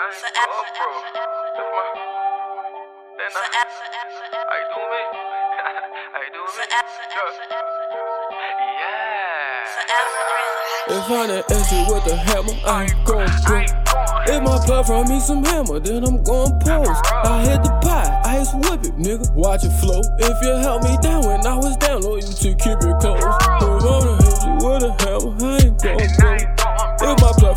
Bro. That's my. Then I. I do me. I do me. Yeah. If I done exit with a hammer, I ain't gon' go. If my blood from me some hammer, then I'm gon' pose. I hit the pie, ice whip it, nigga. Watch it flow. If you held me down when I was down, Lord, you to keep it close. If I done hit you with a hammer,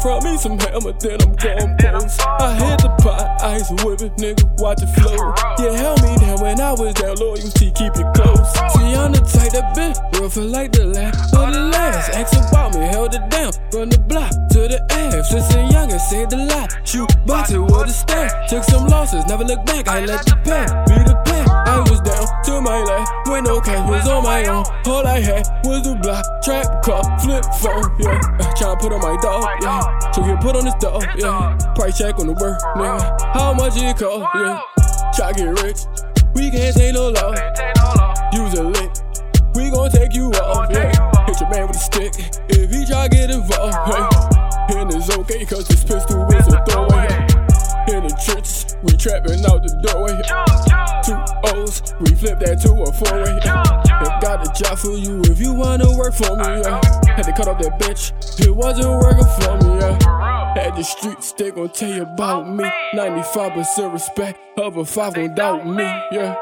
If my blood from me some hammer, then I'm gon' pose. I hit the pie, ice whip it, nigga. Watch it flow. You held me down when I was down, loyalty, keep it close. See, I'm the type that been rough like the last of the last. Ask about me, held it down from the block to the ass. Since a youngin', saved a lot. Shoot, with a staff. Took some losses, never look back. I let the pack be the pack. I was down to my last when no cash was on my own. All I had was the block, trap car, flip phone, yeah. Tryna put on my dog, yeah. So get put on this dog, yeah. Price check on the work, nigga. How much it cost, yeah. Try get rich, we can't take no loss. Use a lick. We gon' take you off, yeah. Hit your man with a stick if he try get involved, hey. And it's okay, cause this pistol is a throwaway. Trapping out the doorway. Two O's, we flip that to a four way. I got a job for you if you wanna work for me, yeah. Had to cut off that bitch, it wasn't working for me, yeah. At the streets, they gon' tell you about me. 95% respect, other five gon' doubt me, yeah.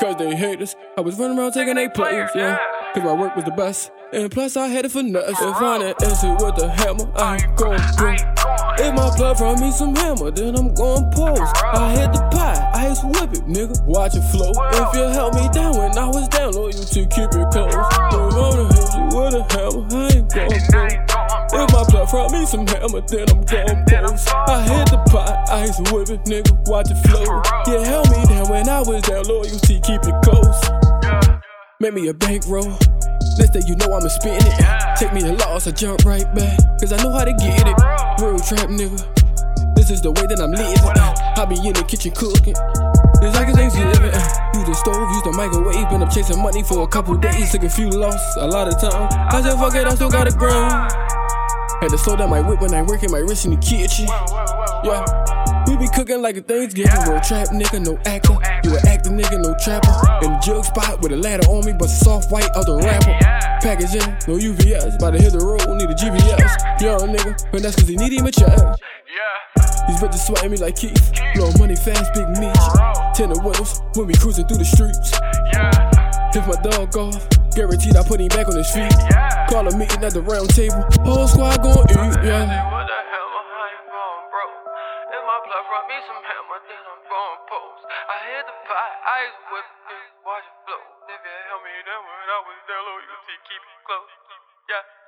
Cause they hate us. I was running around taking they players, yeah. Cause my work was the best. And plus, I had it for nuts. If I didn't answer with a hammer, I ain't gon' do. If my blood from me some hammer, then I'm gon' post. I hit the pie, ice whip it, nigga. Watch it flow. If you held me down when I was down, Lord, you to keep it close. If I'm gonna hit you with a hammer, I ain't gon' do. If my blood from me some hammer, then I'm gon' post. I hit the pot, pie, ice whip it, nigga. Watch it flow. Yeah, held me down when I was down, loyalty, keep it close. Make me a bankroll. Next day, you know, I'ma spin it. Take me a loss, I jump right back. Cause I know how to get it. Real trap nigga. This is the way that I'm living. I be in the kitchen cooking. It's like it's Thanksgiving. Use the stove, use the microwave. Been up chasing money for a couple days. Took a few losses, a lot of time. I said, fuck it, I still got a grind. Had to slow down my whip when I work in my wrist in the kitchen. Yeah. We be cooking like a Thanksgiving. Real trap nigga, no actor. You an actor nigga, no trapper. In the jug spot with a ladder on me, but soft white other rapper. Packaging, no UVS. About to hit the road, need a GPS. Young nigga, but that's cause he need him a check. Yeah. These bitches sweating me like Keith. Blow money fast, big meat. Ten windows when we cruising through the streets. Yeah. If my dog off, guaranteed I put him back on his feet. Yeah. Call a meeting at the round table. Whole squad gon' eat, yeah. If my blood from me some hammer, then I'm gon' pose. I hit the pie, ice whip it, watch it flow. If you held me down when I was down low, you see keep it close. Yeah.